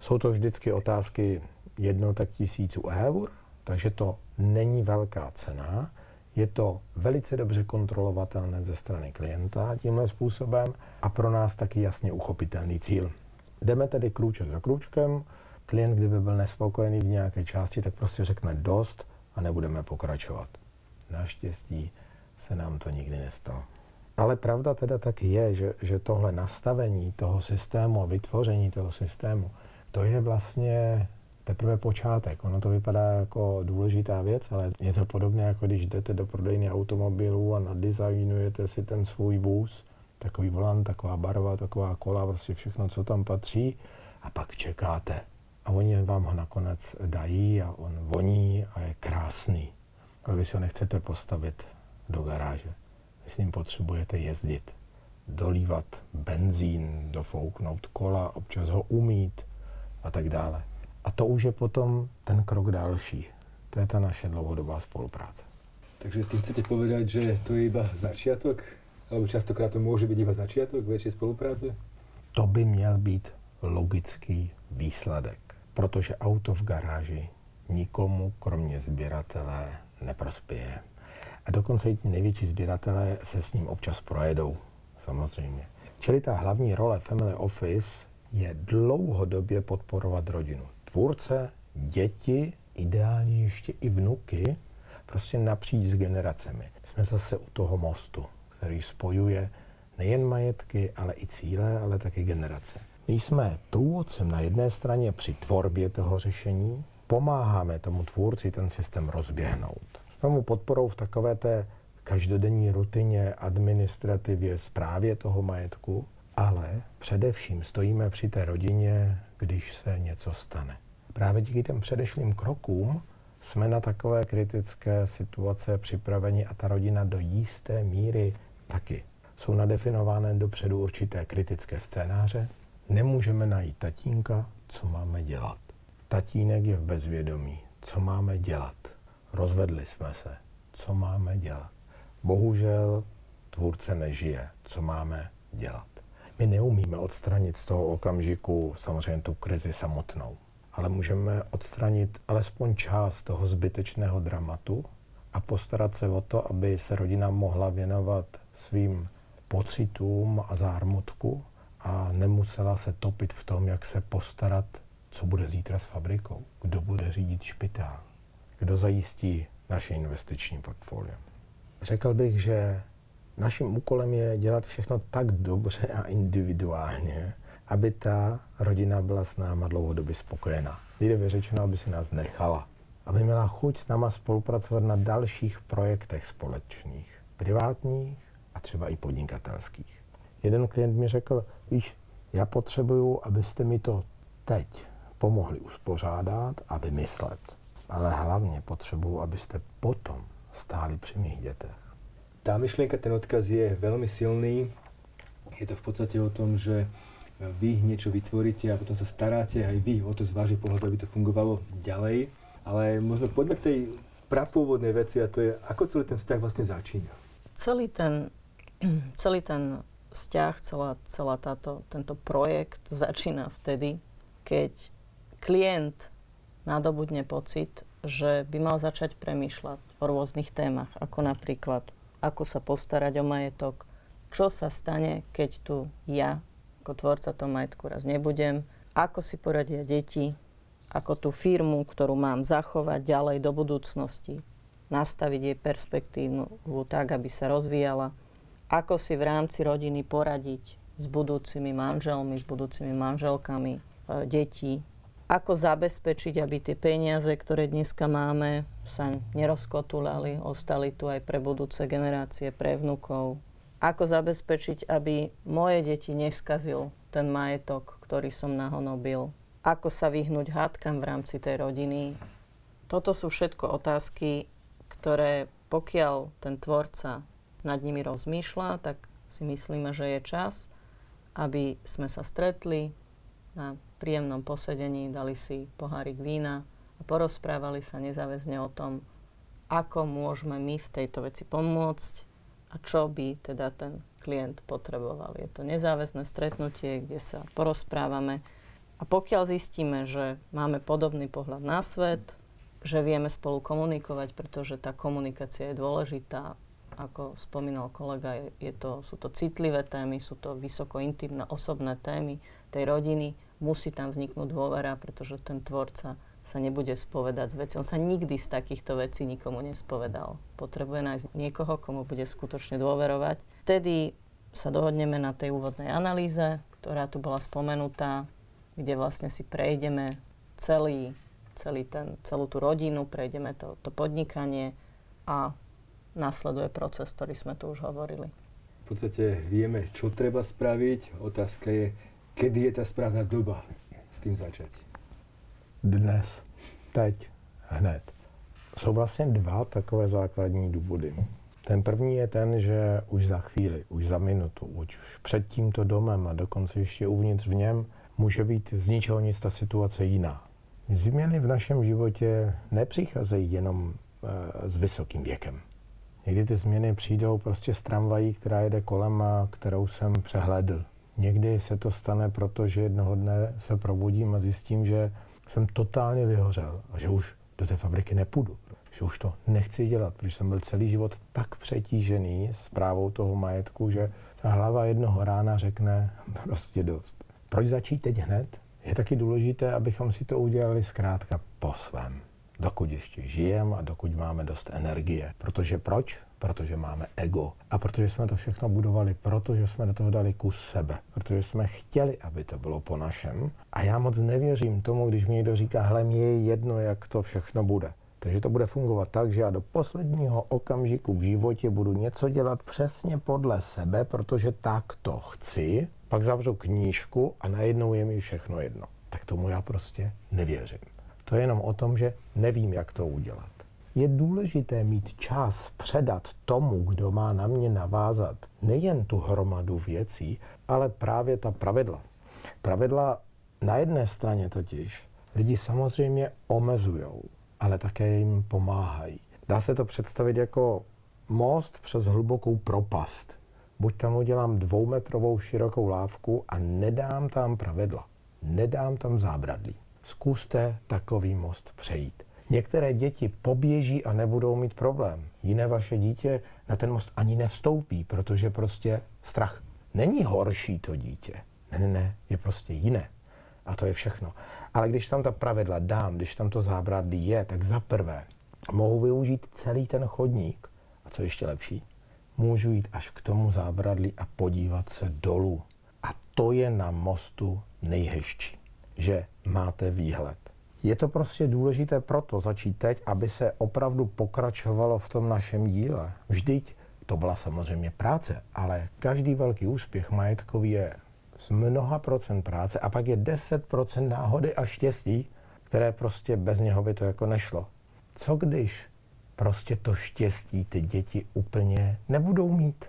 Jsou to vždycky otázky jednotek tisíců eur, takže to není velká cena. Je to velice dobře kontrolovatelné ze strany klienta tímhle způsobem a pro nás taky jasně uchopitelný cíl. Jdeme tedy krůček za krůčkem. Klient, kdyby byl nespokojený v nějaké části, tak prostě řekne dost a nebudeme pokračovat. Naštěstí se nám to nikdy nestalo. Ale pravda teda tak je, že, že tohle nastavení toho systému a vytvoření toho systému, to je vlastně teprve počátek. Ono to vypadá jako důležitá věc, ale je to podobné, jako když jdete do prodejny automobilů a nadizajnujete si ten svůj vůz, takový volant, taková barva, taková kola, prostě všechno, co tam patří, a pak čekáte. A oni vám ho nakonec dají a on voní a je krásný. Ale vy si ho nechcete postavit do garáže. Vy s ním potřebujete jezdit, dolívat benzín, dofouknout kola, občas ho umít a tak dále. A to už je potom ten krok další. To je ta naše dlouhodobá spolupráce. Takže ty chcete povedať, že to je iba začiatok? Alebo častokrát to může být iba začiatok větší spolupráce? To by měl být logický výsledek, protože auto v garáži nikomu, kromě sběratele, neprospěje. A dokonce i ti největší sběratelé se s ním občas projedou, samozřejmě. Čili ta hlavní role Family Office je dlouhodobě podporovat rodinu. Tvůrce, děti, ideálně ještě i vnuky, prostě napříč s generacemi. Jsme zase u toho mostu, který spojuje nejen majetky, ale i cíle, ale taky generace. My jsme průvodcem na jedné straně při tvorbě toho řešení, pomáháme tomu tvůrci ten systém rozběhnout. Jsme mu podporou v takové té každodenní rutině, administrativě, zprávě toho majetku, ale především stojíme při té rodině, když se něco stane. Právě díky těm předešlým krokům jsme na takové kritické situace připraveni a ta rodina do jisté míry taky. Jsou nadefinované dopředu určité kritické scénáře. Nemůžeme najít tatínka, co máme dělat. Tatínek je v bezvědomí, co máme dělat. Rozvedli jsme se, co máme dělat. Bohužel tvůrce nežije, co máme dělat. My neumíme odstranit z toho okamžiku samozřejmě tu krizi samotnou, ale můžeme odstranit alespoň část toho zbytečného dramatu a postarat se o to, aby se rodina mohla věnovat svým pocitům a zármutku a nemusela se topit v tom, jak se postarat, co bude zítra s fabrikou, kdo bude řídit špitál, kdo zajistí naše investiční portfolio. Řekl bych, že naším úkolem je dělat všechno tak dobře a individuálně, aby ta rodina byla s náma dlouhodobě spokojená. Lidově řečeno, aby si nás nechala. Aby měla chuť s náma spolupracovat na dalších projektech společných, privátních a třeba i podnikatelských. Jeden klient mi řekl, víš, já potřebuju, abyste mi to teď pomohli uspořádat a vymyslet. Ale hlavně potřebuju, abyste potom stáli při mých dětech tá myšlienka, ten odkaz je veľmi silný. Je to v podstate o tom, že vy niečo vytvoríte a potom sa staráte aj vy o to z vášho pohľadu, aby to fungovalo ďalej. Ale možno poďme k tej prapôvodnej veci a to je, ako celý ten vzťah vlastne začína. Celý ten, celý ten vzťah, celá, celá táto, tento projekt začína vtedy, keď klient nadobudne pocit, že by mal začať premýšľať o rôznych témach, ako napríklad ako sa postarať o majetok, čo sa stane, keď tu ja, ako tvorca toho majetku, raz nebudem, ako si poradia deti, ako tú firmu, ktorú mám zachovať ďalej do budúcnosti, nastaviť jej perspektívu tak, aby sa rozvíjala, ako si v rámci rodiny poradiť s budúcimi manželmi, s budúcimi manželkami, e, ako zabezpečiť, aby tie peniaze, ktoré dneska máme, sa nerozkotulali, ostali tu aj pre budúce generácie, pre vnukov. Ako zabezpečiť, aby moje deti neskazil ten majetok, ktorý som nahonobil. Ako sa vyhnúť hádkam v rámci tej rodiny. Toto sú všetko otázky, ktoré pokiaľ ten tvorca nad nimi rozmýšľa, tak si myslíme, že je čas, aby sme sa stretli na príjemnom posedení, dali si pohárik vína a porozprávali sa nezáväzne o tom, ako môžeme my v tejto veci pomôcť a čo by teda ten klient potreboval. Je to nezáväzné stretnutie, kde sa porozprávame a pokiaľ zistíme, že máme podobný pohľad na svet, že vieme spolu komunikovať, pretože tá komunikácia je dôležitá, ako spomínal kolega, je, to, sú to citlivé témy, sú to vysoko intimné, osobné témy tej rodiny, musí tam vzniknúť dôvera, pretože ten tvorca sa nebude spovedať z veci. On sa nikdy z takýchto vecí nikomu nespovedal. Potrebuje nájsť niekoho, komu bude skutočne dôverovať. Vtedy sa dohodneme na tej úvodnej analýze, ktorá tu bola spomenutá, kde vlastne si prejdeme celý, celý ten, celú tú rodinu, prejdeme to, to podnikanie a nasleduje proces, ktorý sme tu už hovorili. V podstate vieme, čo treba spraviť. Otázka je, Kedy je ta správná doba s tím začať? Dnes, teď, hned. Jsou vlastně dva takové základní důvody. Ten první je ten, že už za chvíli, už za minutu, už před tímto domem a dokonce ještě uvnitř v něm může být z ničeho nic ta situace jiná. Změny v našem životě nepřicházejí jenom e, s vysokým věkem. Někdy ty změny přijdou prostě z tramvají, která jede kolem a kterou jsem přehlédl. Někdy se to stane, protože jednoho dne se probudím a zjistím, že jsem totálně vyhořel a že už do té fabriky nepůjdu. Že už to nechci dělat, protože jsem byl celý život tak přetížený s právou toho majetku, že ta hlava jednoho rána řekne prostě dost. Proč začít teď hned? Je taky důležité, abychom si to udělali zkrátka po svém. Dokud ještě žijeme a dokud máme dost energie. Protože proč? Protože máme ego. A protože jsme to všechno budovali, protože jsme do toho dali kus sebe. Protože jsme chtěli, aby to bylo po našem. A já moc nevěřím tomu, když mi někdo říká, hele, mě je jedno, jak to všechno bude. Takže to bude fungovat tak, že já do posledního okamžiku v životě budu něco dělat přesně podle sebe, protože tak to chci, pak zavřu knížku a najednou je mi všechno jedno. Tak tomu já prostě nevěřím. To je jenom o tom, že nevím, jak to udělat je důležité mít čas předat tomu, kdo má na mě navázat nejen tu hromadu věcí, ale právě ta pravidla. Pravidla na jedné straně totiž lidi samozřejmě omezují, ale také jim pomáhají. Dá se to představit jako most přes hlubokou propast. Buď tam udělám dvoumetrovou širokou lávku a nedám tam pravidla, nedám tam zábradlí. Zkuste takový most přejít. Některé děti poběží a nebudou mít problém. Jiné vaše dítě na ten most ani nevstoupí, protože prostě strach. Není horší to dítě. Ne, ne, ne, je prostě jiné. A to je všechno. Ale když tam ta pravidla dám, když tam to zábradlí je, tak za prvé mohu využít celý ten chodník. A co ještě lepší? Můžu jít až k tomu zábradlí a podívat se dolů. A to je na mostu nejhezčí, že máte výhled. Je to prostě důležité proto začít teď, aby se opravdu pokračovalo v tom našem díle. Vždyť to byla samozřejmě práce, ale každý velký úspěch majetkový je z mnoha procent práce a pak je 10% náhody a štěstí, které prostě bez něho by to jako nešlo. Co když prostě to štěstí ty děti úplně nebudou mít?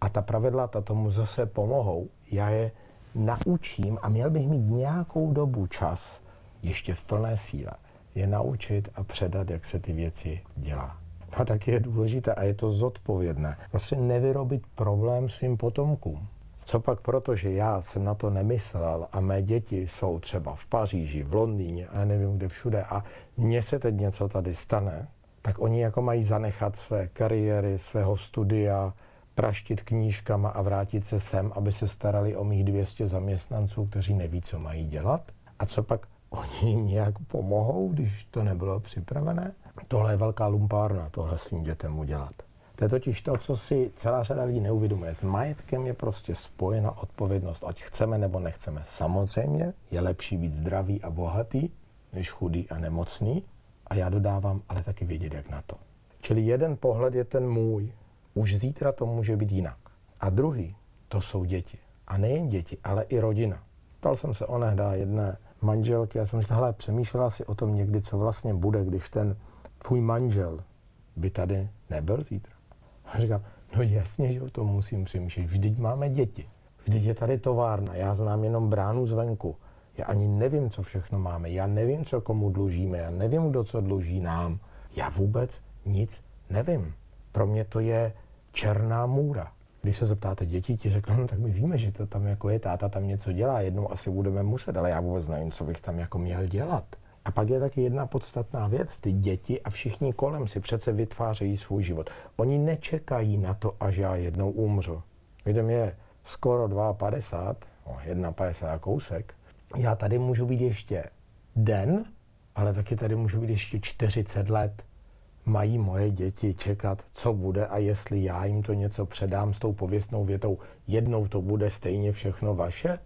A ta pravidla ta tomu zase pomohou. Já je naučím a měl bych mít nějakou dobu čas, ještě v plné síle, je naučit a předat, jak se ty věci dělá. A tak je důležité a je to zodpovědné. Prostě nevyrobit problém svým potomkům. Co pak proto, že já jsem na to nemyslel a mé děti jsou třeba v Paříži, v Londýně a nevím kde všude a mně se teď něco tady stane, tak oni jako mají zanechat své kariéry, svého studia, praštit knížkama a vrátit se sem, aby se starali o mých 200 zaměstnanců, kteří neví, co mají dělat. A co pak oni jim nějak pomohou, když to nebylo připravené. Tohle je velká lumpárna, tohle svým dětem udělat. To je totiž to, co si celá řada lidí neuvědomuje. S majetkem je prostě spojena odpovědnost, ať chceme nebo nechceme. Samozřejmě je lepší být zdravý a bohatý, než chudý a nemocný. A já dodávám, ale taky vědět, jak na to. Čili jeden pohled je ten můj. Už zítra to může být jinak. A druhý, to jsou děti. A nejen děti, ale i rodina. Ptal jsem se onehdá jedné manželky a jsem říkal, hele, přemýšlela si o tom někdy, co vlastně bude, když ten tvůj manžel by tady nebyl zítra. A říkám, no jasně, že o tom musím přemýšlet. Vždyť máme děti. Vždyť je tady továrna. Já znám jenom bránu zvenku. Já ani nevím, co všechno máme. Já nevím, co komu dlužíme. Já nevím, kdo co dluží nám. Já vůbec nic nevím. Pro mě to je černá můra. Když se zeptáte dětí, ti řeknou, no tak my víme, že to tam jako je, táta tam něco dělá, jednou asi budeme muset, ale já vůbec nevím, co bych tam jako měl dělat. A pak je taky jedna podstatná věc. Ty děti a všichni kolem si přece vytvářejí svůj život. Oni nečekají na to, až já jednou umřu. Víte, mě je skoro 52, no 51 kousek. Já tady můžu být ještě den, ale taky tady můžu být ještě 40 let. Mají moje děti čekat, co bude a jestli já jim to něco předám s tou pověstnou větou, jednou to bude stejně všechno vaše?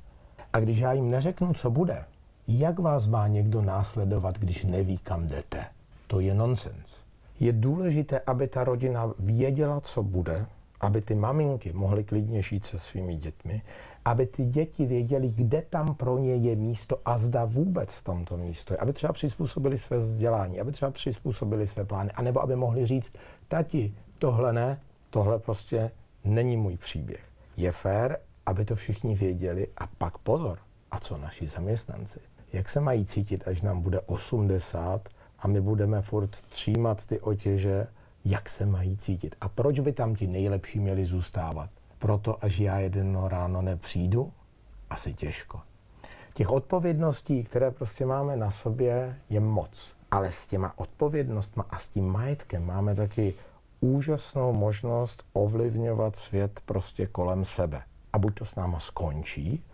A když já jim neřeknu, co bude, jak vás má někdo následovat, když neví, kam jdete? To je nonsens. Je důležité, aby ta rodina věděla, co bude, aby ty maminky mohly klidně žít se svými dětmi, aby ty děti věděli, kde tam pro ně je místo a zda vůbec v tomto místo je. Aby třeba přizpůsobili své vzdělání, aby třeba přizpůsobili své plány, anebo aby mohli říct, tati, tohle ne, tohle prostě není můj příběh. Je fér, aby to všichni věděli a pak pozor, a co naši zaměstnanci jak se mají cítit, až nám bude 80 a my budeme furt třímat ty otěže, jak se mají cítit. A proč by tam ti nejlepší měli zůstávat? Proto, až já jedno ráno nepřijdu? Asi těžko. Těch odpovědností, které prostě máme na sobě, je moc. Ale s těma odpovědnostma a s tím majetkem máme taky úžasnou možnost ovlivňovat svět prostě kolem sebe. A buď to s náma skončí,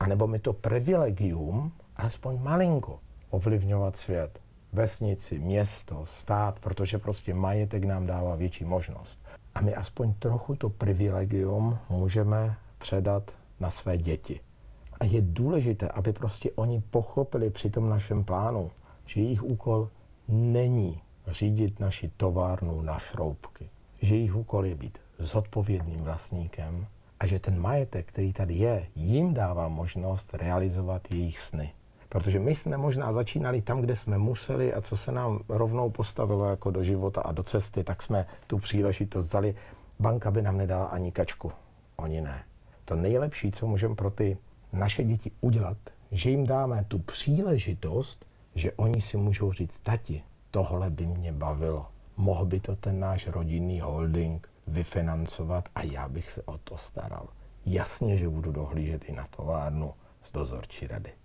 anebo mi to privilegium alespoň malinko ovlivňovat svět. Vesnici, město, stát, protože prostě majetek nám dává větší možnost. A my aspoň trochu to privilegium můžeme předat na své děti. A je důležité, aby prostě oni pochopili při tom našem plánu, že jejich úkol není řídit naši továrnu na šroubky. Že jejich úkol je být zodpovědným vlastníkem a že ten majetek, který tady je, jim dává možnost realizovat jejich sny. Protože my jsme možná začínali tam, kde jsme museli a co se nám rovnou postavilo jako do života a do cesty, tak jsme tu příležitost vzali. Banka by nám nedala ani kačku. Oni ne. To nejlepší, co můžeme pro ty naše děti udělat, že jim dáme tu příležitost, že oni si můžou říct, tati, tohle by mě bavilo. Mohl by to ten náš rodinný holding vyfinancovat a já bych se o to staral. Jasně, že budu dohlížet i na továrnu z dozorčí rady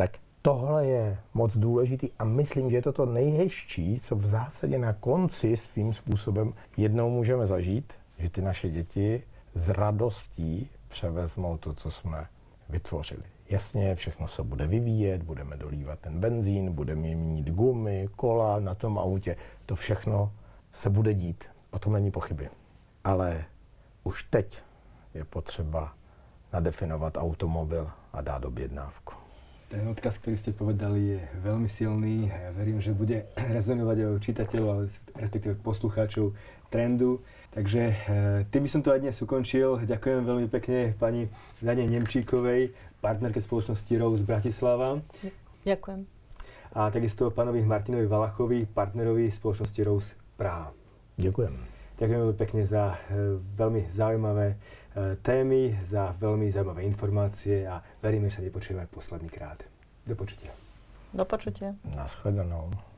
tak tohle je moc důležitý a myslím, že je to to nejhezčí, co v zásadě na konci svým způsobem jednou můžeme zažít, že ty naše děti s radostí převezmou to, co jsme vytvořili. Jasně, všechno se bude vyvíjet, budeme dolívat ten benzín, budeme mít gumy, kola na tom autě. To všechno se bude dít, o tom není pochyby. Ale už teď je potřeba nadefinovat automobil a dát objednávku. Ten odkaz, ktorý ste povedali, je veľmi silný a ja verím, že bude rezonovať aj u čitateľov, respektíve poslucháčov trendu. Takže e, tým by som to aj dnes ukončil. Ďakujem veľmi pekne pani Dane Nemčíkovej, partnerke spoločnosti Rose Bratislava. Ďakujem. A takisto pánovi Martinovi Valachovi, partnerovi spoločnosti Rose Praha. Ďakujem. Ďakujem veľmi pekne za e, veľmi zaujímavé témy, za veľmi zaujímavé informácie a veríme, že sa nepočujeme posledný krát. Do počutia. Do počutia. Naschledanou.